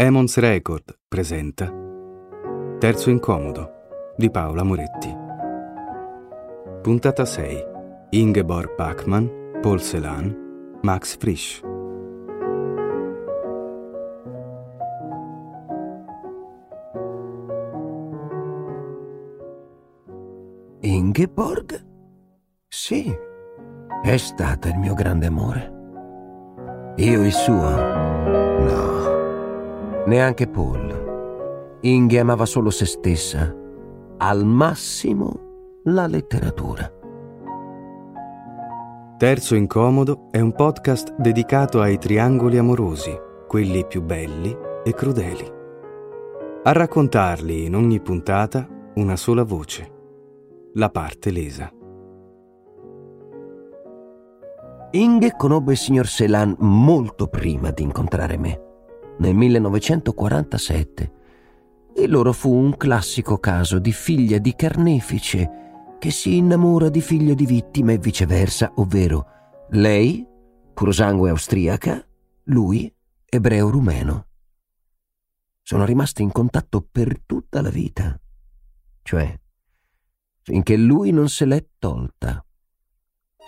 Emons Record presenta Terzo Incomodo di Paola Moretti. Puntata 6. Ingeborg Bachmann, Paul Celan, Max Frisch. Ingeborg? Sì, è stata il mio grande amore. Io il suo? No, neanche Paul. Inge amava solo se stessa, al massimo la letteratura. Terzo Incomodo è un podcast dedicato ai triangoli amorosi, quelli più belli e crudeli. A raccontarli in ogni puntata una sola voce, la parte lesa. Inge conobbe il signor Celan molto prima di incontrare me, nel 1947. Il loro fu un classico caso di figlia di carnefice che si innamora di figlio di vittima e viceversa, ovvero lei, purosangue austriaca, lui, ebreo rumeno. Sono rimasti in contatto per tutta la vita, cioè finché lui non se l'è tolta.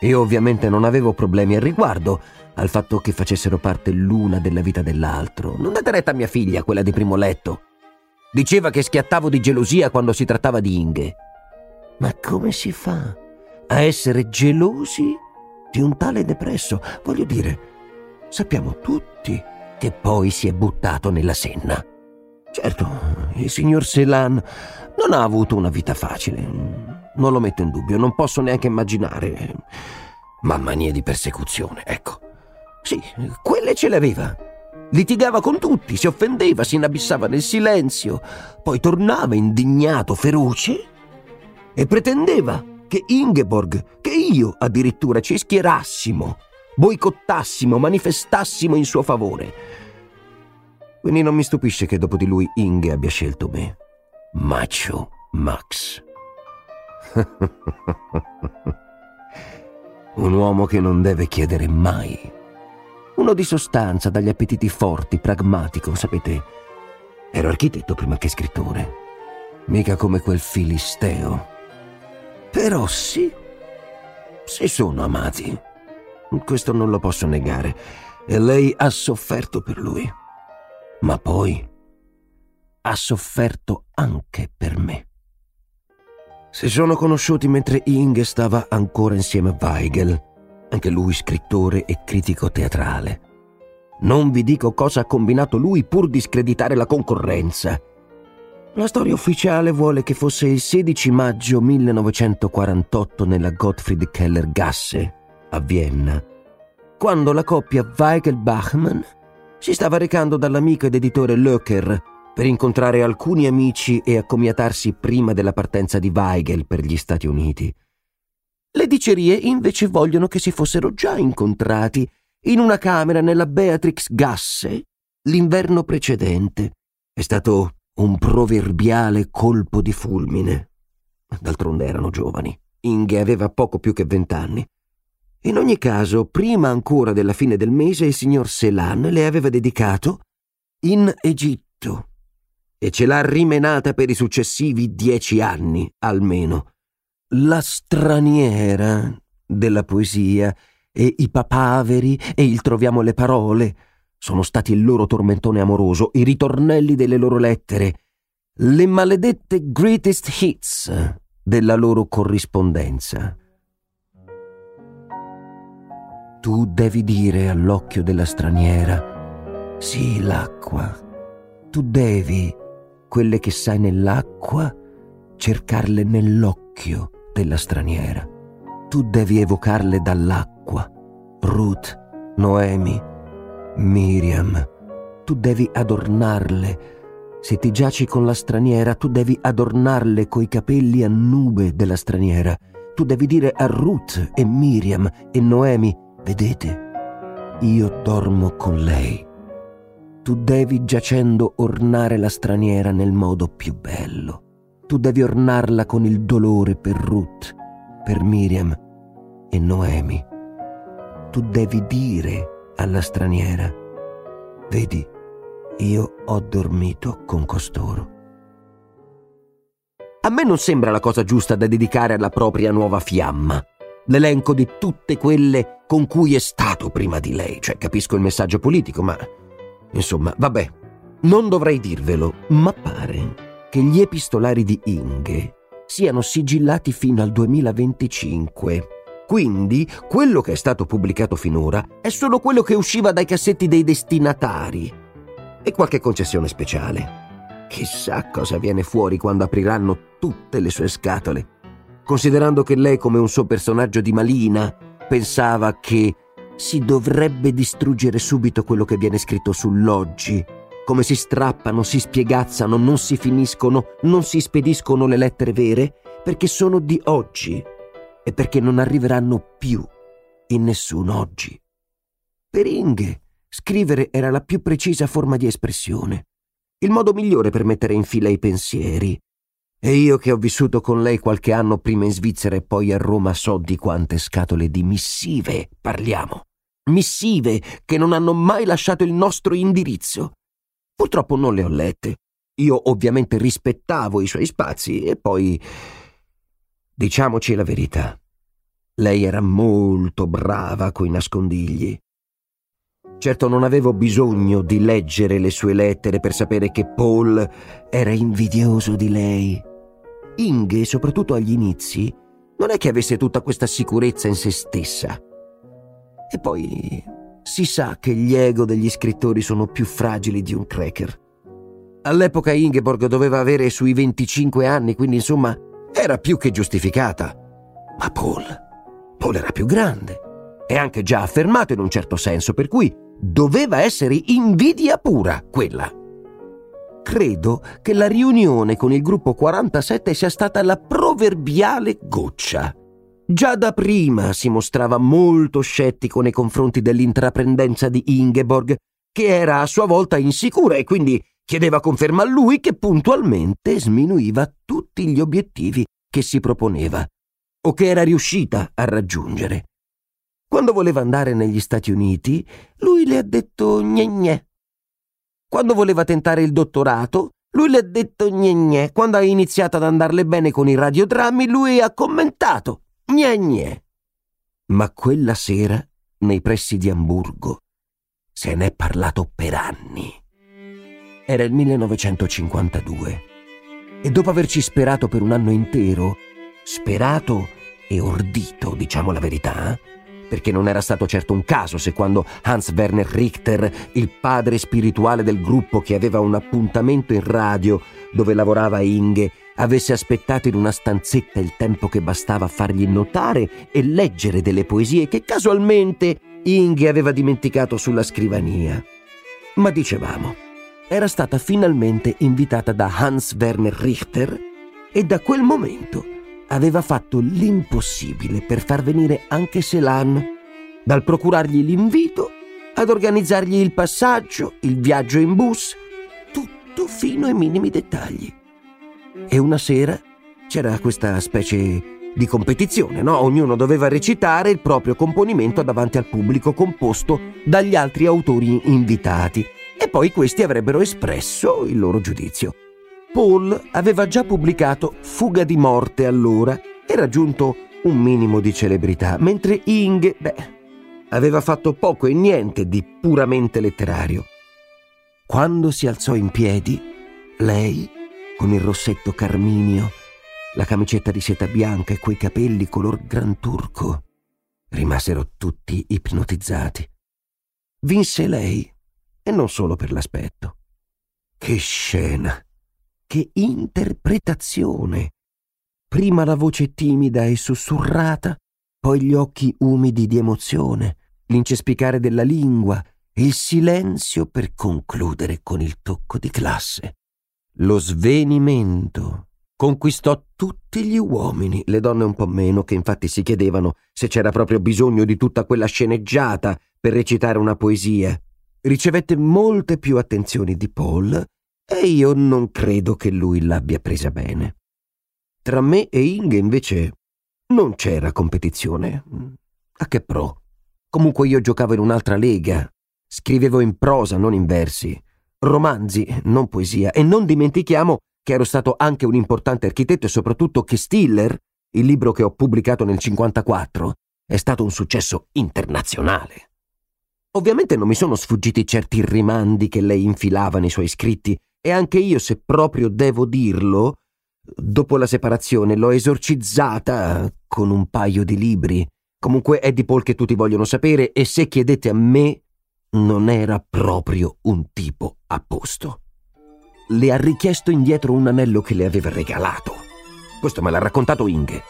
Io ovviamente non avevo problemi al riguardo, al fatto che facessero parte l'una della vita dell'altro. Non date retta a mia figlia, quella di primo letto. Diceva che schiattavo di gelosia quando si trattava di Inge. Ma come si fa a essere gelosi di un tale depresso? Voglio dire, sappiamo tutti che poi si è buttato nella senna. Certo, il signor Celan non ha avuto una vita facile. Non lo metto in dubbio, non posso neanche immaginare. Ma manie di persecuzione, ecco. Sì, quelle ce le aveva. Litigava con tutti, si offendeva, si inabissava nel silenzio, poi tornava indignato, feroce e pretendeva che Ingeborg, che io addirittura ci schierassimo, boicottassimo, manifestassimo in suo favore. Quindi non mi stupisce che dopo di lui Inge abbia scelto me. Macho Max. Un uomo che non deve chiedere mai. Uno di sostanza, dagli appetiti forti, pragmatico, sapete. Ero architetto prima che scrittore. Mica come quel filisteo. Però sì, si sono amati. Questo non lo posso negare. E lei ha sofferto per lui. Ma poi ha sofferto anche per me. Si sono conosciuti mentre Inge stava ancora insieme a Weigel, anche lui scrittore e critico teatrale. Non vi dico cosa ha combinato lui pur di screditare la concorrenza. La storia ufficiale vuole che fosse il 16 maggio 1948 nella Gottfried Keller Gasse, a Vienna, quando la coppia Weigel-Bachmann si stava recando dall'amico ed editore Löcker per incontrare alcuni amici e accomiatarsi prima della partenza di Weigel per gli Stati Uniti. Le dicerie invece vogliono che si fossero già incontrati in una camera nella Beatrix Gasse l'inverno precedente. È stato un proverbiale colpo di fulmine. D'altronde erano giovani. Inge aveva poco più che vent'anni. In ogni caso, prima ancora della fine del mese, il signor Celan le aveva dedicato In Egitto e ce l'ha rimenata per i successivi dieci anni, almeno. La straniera della poesia e i papaveri e il troviamo le parole sono stati il loro tormentone amoroso, i ritornelli delle loro lettere, le maledette greatest hits della loro corrispondenza. Tu devi dire all'occhio della straniera, sì, l'acqua. Tu devi quelle che sai nell'acqua, cercarle nell'occhio della straniera. Tu devi evocarle dall'acqua. Ruth, Noemi, Miriam. Tu devi adornarle. Se ti giaci con la straniera, tu devi adornarle coi capelli a nube della straniera. Tu devi dire a Ruth e Miriam e Noemi, vedete, io dormo con lei tu devi giacendo ornare la straniera nel modo più bello. Tu devi ornarla con il dolore per Ruth, per Miriam e Noemi. Tu devi dire alla straniera, vedi, io ho dormito con costoro. A me non sembra la cosa giusta da dedicare alla propria nuova fiamma. L'elenco di tutte quelle con cui è stato prima di lei. Cioè, capisco il messaggio politico, ma... Insomma, vabbè. Non dovrei dirvelo, ma pare che gli epistolari di Inge siano sigillati fino al 2025. Quindi quello che è stato pubblicato finora è solo quello che usciva dai cassetti dei destinatari. E qualche concessione speciale. Chissà cosa viene fuori quando apriranno tutte le sue scatole. Considerando che lei, come un suo personaggio di Malina, pensava che si dovrebbe distruggere subito quello che viene scritto sull'oggi. Come si strappano, si spiegazzano, non si finiscono, non si spediscono le lettere vere, perché sono di oggi e perché non arriveranno più in nessun oggi. Per Inge, scrivere era la più precisa forma di espressione il modo migliore per mettere in fila i pensieri. E io che ho vissuto con lei qualche anno prima in Svizzera e poi a Roma so di quante scatole di missive parliamo. Missive che non hanno mai lasciato il nostro indirizzo. Purtroppo non le ho lette. Io ovviamente rispettavo i suoi spazi e poi... Diciamoci la verità. Lei era molto brava coi nascondigli. Certo non avevo bisogno di leggere le sue lettere per sapere che Paul era invidioso di lei. Inge, soprattutto agli inizi, non è che avesse tutta questa sicurezza in se stessa. E poi si sa che gli ego degli scrittori sono più fragili di un cracker. All'epoca Ingeborg doveva avere sui 25 anni, quindi insomma era più che giustificata. Ma Paul, Paul era più grande e anche già affermato in un certo senso, per cui Doveva essere invidia pura quella. Credo che la riunione con il gruppo 47 sia stata la proverbiale goccia. Già da prima si mostrava molto scettico nei confronti dell'intraprendenza di Ingeborg, che era a sua volta insicura e quindi chiedeva conferma a lui che puntualmente sminuiva tutti gli obiettivi che si proponeva o che era riuscita a raggiungere. Quando voleva andare negli Stati Uniti, lui le ha detto gne gne. Quando voleva tentare il dottorato, lui le ha detto gne gne. Quando ha iniziato ad andarle bene con i radiodrammi, lui ha commentato gne. Ma quella sera, nei pressi di Amburgo, se ne è parlato per anni. Era il 1952 e dopo averci sperato per un anno intero, sperato e ordito, diciamo la verità, perché non era stato certo un caso se quando Hans Werner Richter, il padre spirituale del gruppo che aveva un appuntamento in radio dove lavorava Inge, avesse aspettato in una stanzetta il tempo che bastava a fargli notare e leggere delle poesie che casualmente Inge aveva dimenticato sulla scrivania. Ma dicevamo, era stata finalmente invitata da Hans Werner Richter e da quel momento aveva fatto l'impossibile per far venire anche Selan, dal procurargli l'invito ad organizzargli il passaggio, il viaggio in bus, tutto fino ai minimi dettagli. E una sera c'era questa specie di competizione, no? Ognuno doveva recitare il proprio componimento davanti al pubblico composto dagli altri autori invitati e poi questi avrebbero espresso il loro giudizio. Paul aveva già pubblicato Fuga di morte allora e raggiunto un minimo di celebrità, mentre Ing, beh, aveva fatto poco e niente di puramente letterario. Quando si alzò in piedi, lei, con il rossetto carminio, la camicetta di seta bianca e quei capelli color gran turco, rimasero tutti ipnotizzati. Vinse lei, e non solo per l'aspetto. Che scena! Che interpretazione! Prima la voce timida e sussurrata, poi gli occhi umidi di emozione, l'incespicare della lingua, il silenzio per concludere con il tocco di classe. Lo svenimento conquistò tutti gli uomini, le donne un po' meno, che infatti si chiedevano se c'era proprio bisogno di tutta quella sceneggiata per recitare una poesia. Ricevette molte più attenzioni di Paul e io non credo che lui l'abbia presa bene. Tra me e Inge invece non c'era competizione. A che pro? Comunque io giocavo in un'altra lega. Scrivevo in prosa, non in versi. Romanzi, non poesia, e non dimentichiamo che ero stato anche un importante architetto e soprattutto che Stiller, il libro che ho pubblicato nel 1954, è stato un successo internazionale. Ovviamente non mi sono sfuggiti certi rimandi che lei infilava nei suoi scritti e anche io, se proprio devo dirlo, dopo la separazione l'ho esorcizzata con un paio di libri. Comunque è di Paul che tutti vogliono sapere e se chiedete a me, non era proprio un tipo a posto. Le ha richiesto indietro un anello che le aveva regalato. Questo me l'ha raccontato Inge.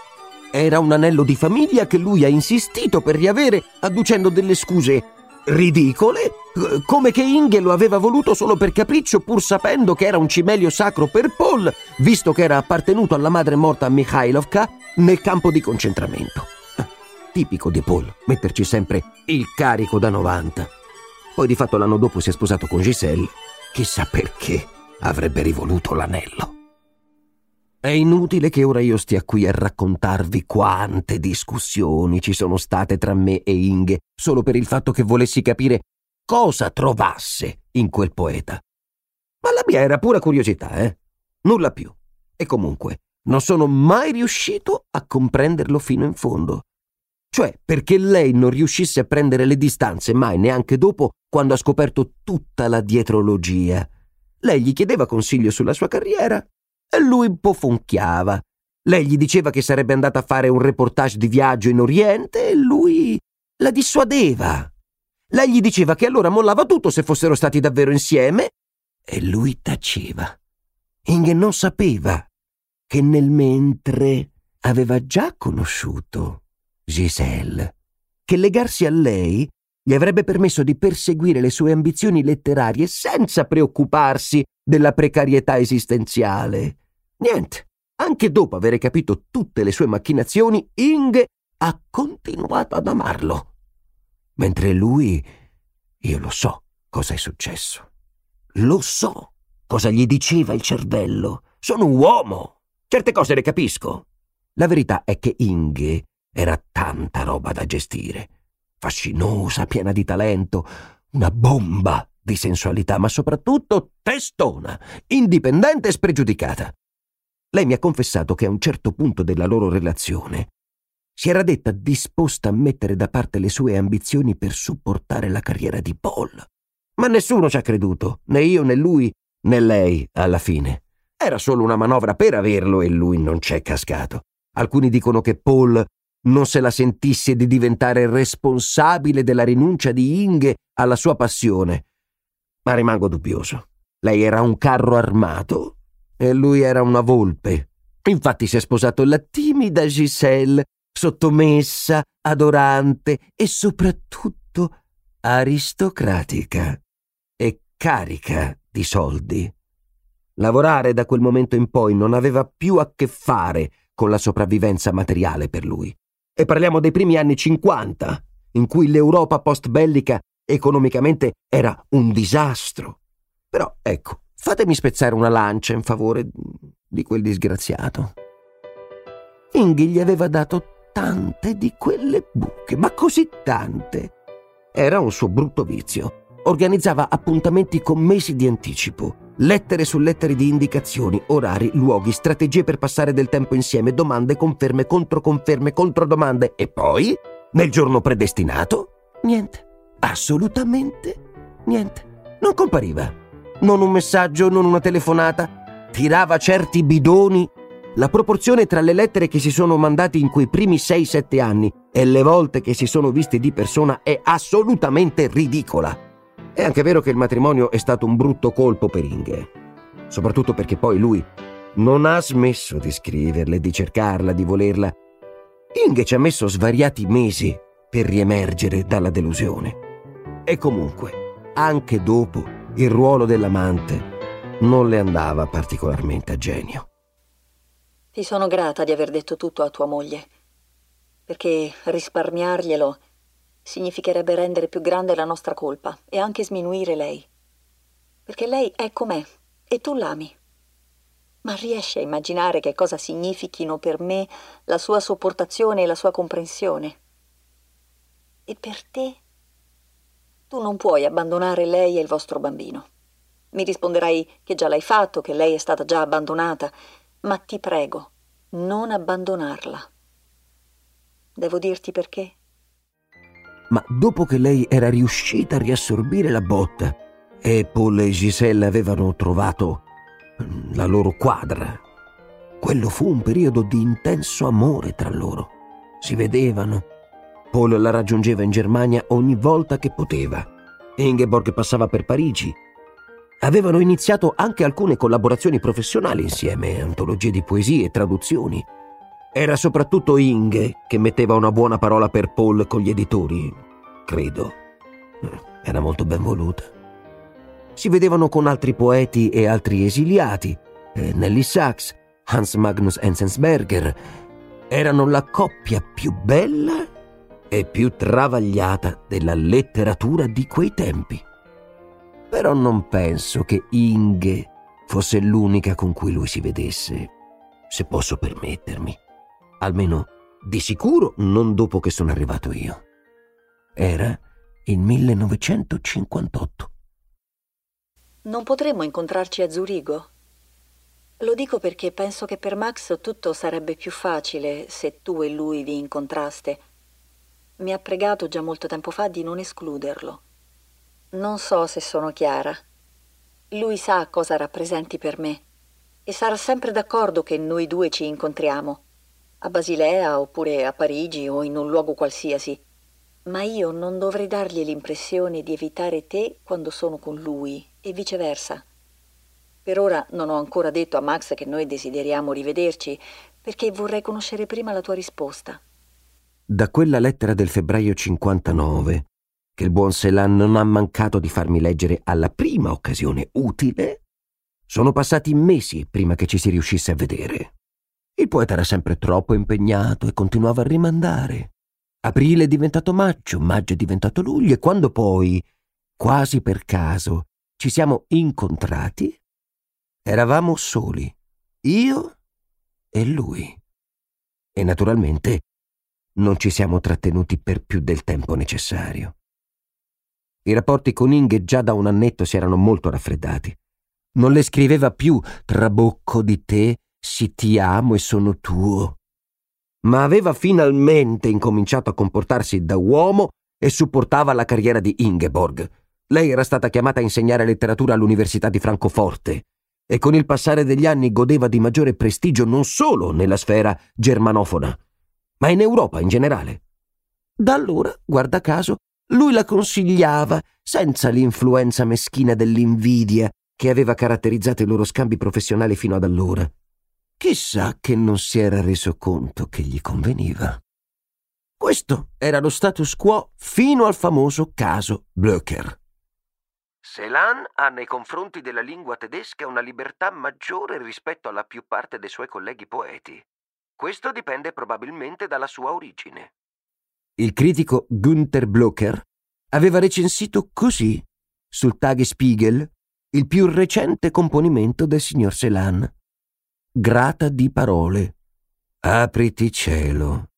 Era un anello di famiglia che lui ha insistito per riavere, adducendo delle scuse ridicole, come che Inge lo aveva voluto solo per capriccio, pur sapendo che era un cimelio sacro per Paul, visto che era appartenuto alla madre morta Mikhailovka nel campo di concentramento. Tipico di Paul, metterci sempre il carico da 90. Poi di fatto l'anno dopo si è sposato con Giselle, chissà perché avrebbe rivoluto l'anello. È inutile che ora io stia qui a raccontarvi quante discussioni ci sono state tra me e Inge solo per il fatto che volessi capire cosa trovasse in quel poeta. Ma la mia era pura curiosità, eh? Nulla più. E comunque, non sono mai riuscito a comprenderlo fino in fondo. Cioè, perché lei non riuscisse a prendere le distanze mai neanche dopo quando ha scoperto tutta la dietrologia. Lei gli chiedeva consiglio sulla sua carriera e lui pofonchiava. Lei gli diceva che sarebbe andata a fare un reportage di viaggio in Oriente e lui la dissuadeva. Lei gli diceva che allora mollava tutto se fossero stati davvero insieme e lui taceva. Inge non sapeva che nel mentre aveva già conosciuto Giselle, che legarsi a lei gli avrebbe permesso di perseguire le sue ambizioni letterarie senza preoccuparsi della precarietà esistenziale. Niente, anche dopo aver capito tutte le sue macchinazioni, Inge ha continuato ad amarlo. Mentre lui, io lo so cosa è successo. Lo so cosa gli diceva il cervello. Sono un uomo. Certe cose le capisco. La verità è che Inge era tanta roba da gestire. Fascinosa, piena di talento, una bomba di sensualità, ma soprattutto testona, indipendente e spregiudicata. Lei mi ha confessato che a un certo punto della loro relazione si era detta disposta a mettere da parte le sue ambizioni per supportare la carriera di Paul. Ma nessuno ci ha creduto, né io né lui né lei alla fine. Era solo una manovra per averlo e lui non c'è cascato. Alcuni dicono che Paul non se la sentisse di diventare responsabile della rinuncia di Inge alla sua passione. Ma rimango dubbioso. Lei era un carro armato e lui era una volpe. Infatti si è sposato la timida Giselle, sottomessa, adorante e soprattutto aristocratica e carica di soldi. Lavorare da quel momento in poi non aveva più a che fare con la sopravvivenza materiale per lui. E parliamo dei primi anni 50, in cui l'Europa post-bellica economicamente era un disastro. Però ecco, Fatemi spezzare una lancia in favore di quel disgraziato. Inghi gli aveva dato tante di quelle buche, ma così tante. Era un suo brutto vizio. Organizzava appuntamenti con mesi di anticipo, lettere su lettere di indicazioni, orari, luoghi, strategie per passare del tempo insieme, domande, conferme, controconferme, controdomande e poi, nel giorno predestinato, niente, assolutamente niente. Non compariva non un messaggio, non una telefonata. Tirava certi bidoni. La proporzione tra le lettere che si sono mandate in quei primi 6-7 anni e le volte che si sono visti di persona è assolutamente ridicola. È anche vero che il matrimonio è stato un brutto colpo per Inge. Soprattutto perché poi lui non ha smesso di scriverle, di cercarla, di volerla. Inge ci ha messo svariati mesi per riemergere dalla delusione. E comunque, anche dopo, il ruolo dell'amante non le andava particolarmente a genio. Ti sono grata di aver detto tutto a tua moglie, perché risparmiarglielo significherebbe rendere più grande la nostra colpa e anche sminuire lei. Perché lei è com'è e tu l'ami. Ma riesci a immaginare che cosa significhino per me la sua sopportazione e la sua comprensione? E per te tu non puoi abbandonare lei e il vostro bambino. Mi risponderai che già l'hai fatto, che lei è stata già abbandonata, ma ti prego, non abbandonarla. Devo dirti perché? Ma dopo che lei era riuscita a riassorbire la botta e Paul e Giselle avevano trovato mm, la loro quadra, quello fu un periodo di intenso amore tra loro. Si vedevano. Paul la raggiungeva in Germania ogni volta che poteva. Ingeborg passava per Parigi Avevano iniziato anche alcune collaborazioni professionali insieme, antologie di poesie e traduzioni. Era soprattutto Inge che metteva una buona parola per Paul con gli editori, credo. Era molto ben voluta. Si vedevano con altri poeti e altri esiliati, eh, Nelly Sachs, Hans Magnus Enzensberger. Erano la coppia più bella e più travagliata della letteratura di quei tempi. Però non penso che Inge fosse l'unica con cui lui si vedesse, se posso permettermi. Almeno di sicuro non dopo che sono arrivato io. Era il 1958. Non potremmo incontrarci a Zurigo? Lo dico perché penso che per Max tutto sarebbe più facile se tu e lui vi incontraste. Mi ha pregato già molto tempo fa di non escluderlo. Non so se sono chiara. Lui sa cosa rappresenti per me e sarà sempre d'accordo che noi due ci incontriamo, a Basilea oppure a Parigi o in un luogo qualsiasi. Ma io non dovrei dargli l'impressione di evitare te quando sono con lui e viceversa. Per ora non ho ancora detto a Max che noi desideriamo rivederci, perché vorrei conoscere prima la tua risposta. Da quella lettera del febbraio 59 che il buon Selan non ha mancato di farmi leggere alla prima occasione utile, sono passati mesi prima che ci si riuscisse a vedere. Il poeta era sempre troppo impegnato e continuava a rimandare. Aprile è diventato maggio, maggio è diventato luglio e quando poi, quasi per caso, ci siamo incontrati, eravamo soli, io e lui. E naturalmente non ci siamo trattenuti per più del tempo necessario. I rapporti con Inge già da un annetto si erano molto raffreddati. Non le scriveva più trabocco di te, sì ti amo e sono tuo. Ma aveva finalmente incominciato a comportarsi da uomo e supportava la carriera di Ingeborg. Lei era stata chiamata a insegnare letteratura all'Università di Francoforte e con il passare degli anni godeva di maggiore prestigio non solo nella sfera germanofona, ma in Europa in generale. Da allora, guarda caso, lui la consigliava senza l'influenza meschina dell'invidia che aveva caratterizzato i loro scambi professionali fino ad allora. Chissà che non si era reso conto che gli conveniva. Questo era lo status quo fino al famoso caso Blöcher. Celan ha nei confronti della lingua tedesca una libertà maggiore rispetto alla più parte dei suoi colleghi poeti. Questo dipende probabilmente dalla sua origine il critico Günther Blocher aveva recensito così sul Tagesspiegel il più recente componimento del signor Celan. Grata di parole. Apriti cielo.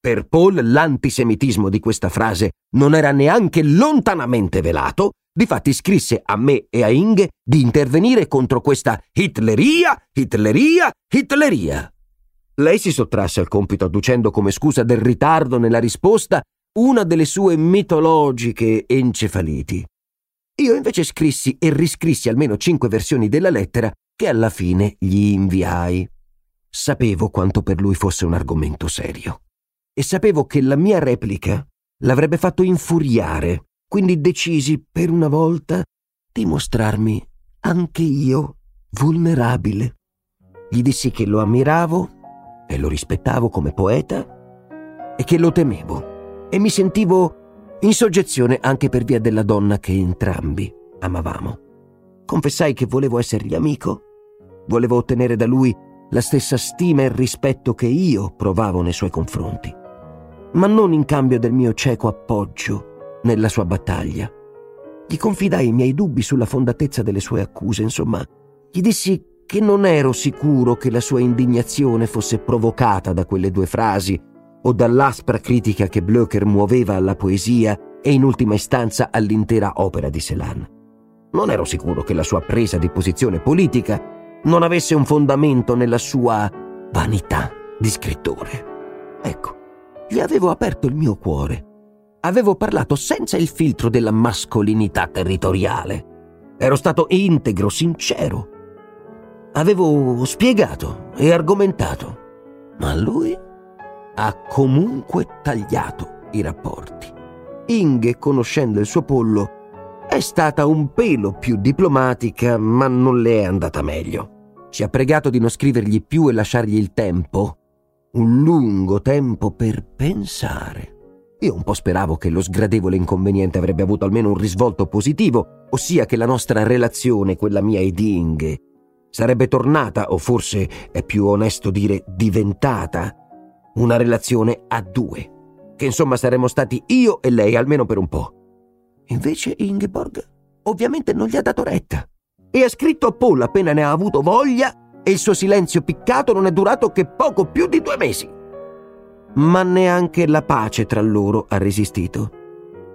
Per Paul l'antisemitismo di questa frase non era neanche lontanamente velato, difatti scrisse a me e a Inge di intervenire contro questa Hitleria, Hitleria, Hitleria. Lei si sottrasse al compito adducendo come scusa del ritardo nella risposta una delle sue mitologiche encefaliti. Io invece scrissi e riscrissi almeno cinque versioni della lettera che alla fine gli inviai. Sapevo quanto per lui fosse un argomento serio e sapevo che la mia replica l'avrebbe fatto infuriare, quindi decisi per una volta di mostrarmi anche io vulnerabile. Gli dissi che lo ammiravo e lo rispettavo come poeta e che lo temevo e mi sentivo in soggezione anche per via della donna che entrambi amavamo. Confessai che volevo essergli amico, volevo ottenere da lui la stessa stima e rispetto che io provavo nei suoi confronti, ma non in cambio del mio cieco appoggio nella sua battaglia. Gli confidai i miei dubbi sulla fondatezza delle sue accuse, insomma, gli dissi che non ero sicuro che la sua indignazione fosse provocata da quelle due frasi o dall'aspra critica che Blöcher muoveva alla poesia e in ultima istanza all'intera opera di Celan. Non ero sicuro che la sua presa di posizione politica non avesse un fondamento nella sua vanità di scrittore. Ecco, gli avevo aperto il mio cuore. Avevo parlato senza il filtro della mascolinità territoriale. Ero stato integro, sincero. Avevo spiegato e argomentato, ma lui ha comunque tagliato i rapporti. Inge, conoscendo il suo pollo, è stata un pelo più diplomatica, ma non le è andata meglio. Ci ha pregato di non scrivergli più e lasciargli il tempo, un lungo tempo per pensare. Io un po' speravo che lo sgradevole inconveniente avrebbe avuto almeno un risvolto positivo, ossia che la nostra relazione, quella mia ed Inge, sarebbe tornata, o forse è più onesto dire diventata, una relazione a due. Che insomma saremmo stati io e lei almeno per un po'. Invece Ingeborg ovviamente non gli ha dato retta e ha scritto a Paul appena ne ha avuto voglia e il suo silenzio piccato non è durato che poco più di due mesi. Ma neanche la pace tra loro ha resistito.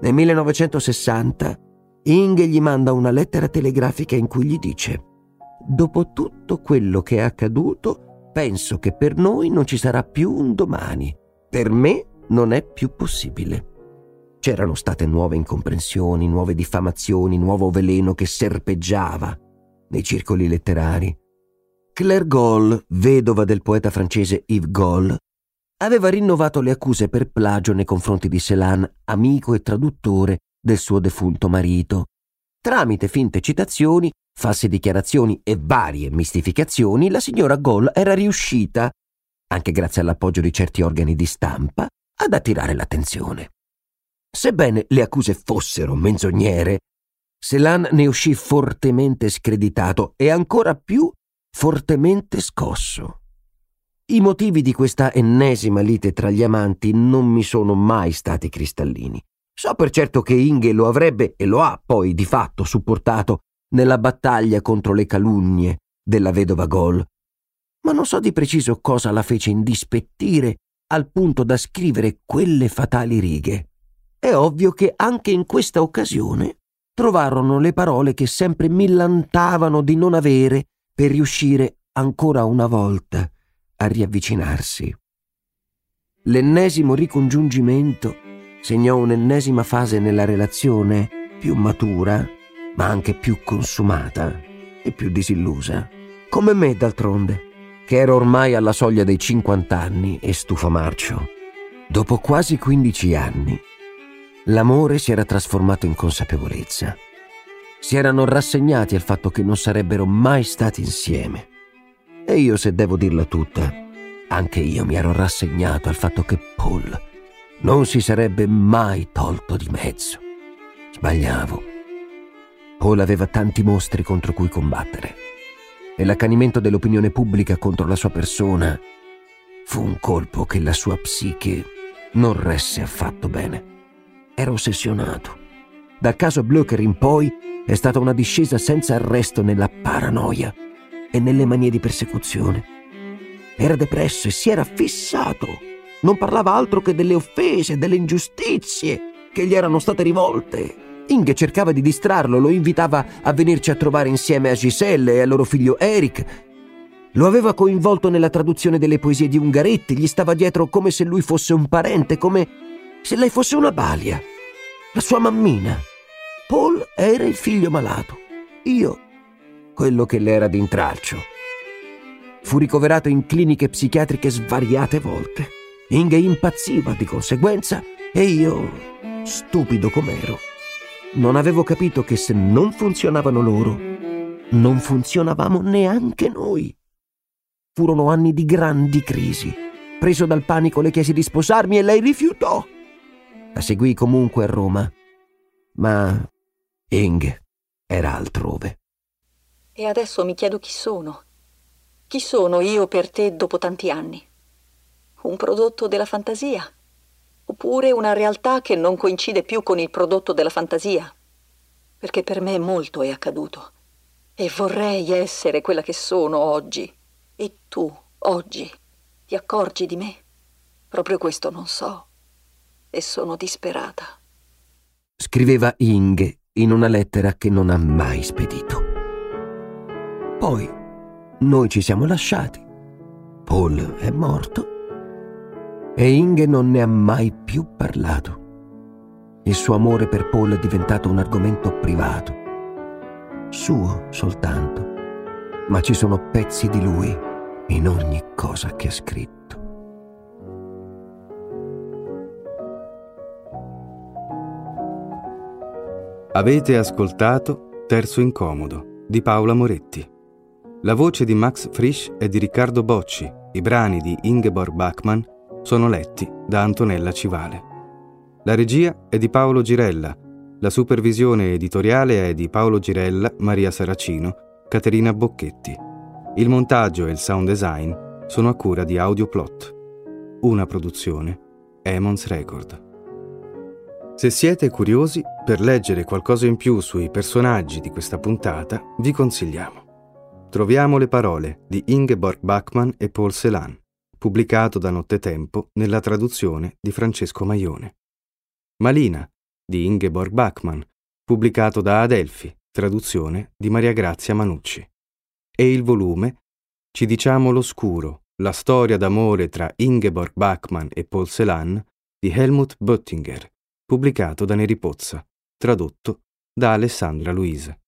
Nel 1960 Inge gli manda una lettera telegrafica in cui gli dice Dopo tutto quello che è accaduto, penso che per noi non ci sarà più un domani. Per me non è più possibile. C'erano state nuove incomprensioni, nuove diffamazioni, nuovo veleno che serpeggiava nei circoli letterari. Claire Goll, vedova del poeta francese Yves Goll, aveva rinnovato le accuse per plagio nei confronti di Celan, amico e traduttore del suo defunto marito. Tramite finte citazioni, false dichiarazioni e varie mistificazioni, la signora Goll era riuscita, anche grazie all'appoggio di certi organi di stampa, ad attirare l'attenzione. Sebbene le accuse fossero menzognere, Selan ne uscì fortemente screditato e ancora più fortemente scosso. I motivi di questa ennesima lite tra gli amanti non mi sono mai stati cristallini. So per certo che Inge lo avrebbe e lo ha poi di fatto supportato nella battaglia contro le calunnie della vedova Gol, ma non so di preciso cosa la fece indispettire al punto da scrivere quelle fatali righe. È ovvio che anche in questa occasione trovarono le parole che sempre millantavano di non avere per riuscire ancora una volta a riavvicinarsi. L'ennesimo ricongiungimento segnò un'ennesima fase nella relazione più matura, ma anche più consumata e più disillusa. Come me, d'altronde, che ero ormai alla soglia dei 50 anni e stufo marcio. Dopo quasi 15 anni, L'amore si era trasformato in consapevolezza. Si erano rassegnati al fatto che non sarebbero mai stati insieme. E io, se devo dirla tutta, anche io mi ero rassegnato al fatto che Paul non si sarebbe mai tolto di mezzo. Sbagliavo. Paul aveva tanti mostri contro cui combattere e l'accanimento dell'opinione pubblica contro la sua persona fu un colpo che la sua psiche non resse affatto bene. Era ossessionato. Dal caso Blöcher in poi è stata una discesa senza arresto nella paranoia e nelle manie di persecuzione. Era depresso e si era fissato. Non parlava altro che delle offese, delle ingiustizie che gli erano state rivolte. Inge cercava di distrarlo, lo invitava a venirci a trovare insieme a Giselle e al loro figlio Eric. Lo aveva coinvolto nella traduzione delle poesie di Ungaretti, gli stava dietro come se lui fosse un parente, come se lei fosse una balia, la sua mammina. Paul era il figlio malato, io quello che le era d'intralcio. Fu ricoverato in cliniche psichiatriche svariate volte. Inge impazziva di conseguenza e io, stupido com'ero, non avevo capito che se non funzionavano loro, non funzionavamo neanche noi. Furono anni di grandi crisi. Preso dal panico le chiesi di sposarmi e lei rifiutò. La seguì comunque a Roma, ma Ing era altrove. E adesso mi chiedo chi sono. Chi sono io per te dopo tanti anni? Un prodotto della fantasia? Oppure una realtà che non coincide più con il prodotto della fantasia? Perché per me molto è accaduto. E vorrei essere quella che sono oggi. E tu, oggi, ti accorgi di me? Proprio questo non so e sono disperata. Scriveva Inge in una lettera che non ha mai spedito. Poi noi ci siamo lasciati. Paul è morto e Inge non ne ha mai più parlato. Il suo amore per Paul è diventato un argomento privato, suo soltanto, ma ci sono pezzi di lui in ogni cosa che ha scritto. Avete ascoltato Terzo Incomodo di Paola Moretti. La voce di Max Frisch e di Riccardo Bocci, i brani di Ingeborg Bachmann sono letti da Antonella Civale. La regia è di Paolo Girella, la supervisione editoriale è di Paolo Girella, Maria Saracino, Caterina Bocchetti. Il montaggio e il sound design sono a cura di Audioplot. Una produzione Emons Record. Se siete curiosi, per leggere qualcosa in più sui personaggi di questa puntata, vi consigliamo. Troviamo le parole di Ingeborg Bachmann e Paul Celan, pubblicato da Nottetempo nella traduzione di Francesco Maione. Malina di Ingeborg Bachmann, pubblicato da Adelphi, traduzione di Maria Grazia Manucci. E il volume Ci diciamo l'oscuro, la storia d'amore tra Ingeborg Bachmann e Paul Celan di Helmut Böttinger, pubblicato da Neri Pozza, tradotto da Alessandra Luisa.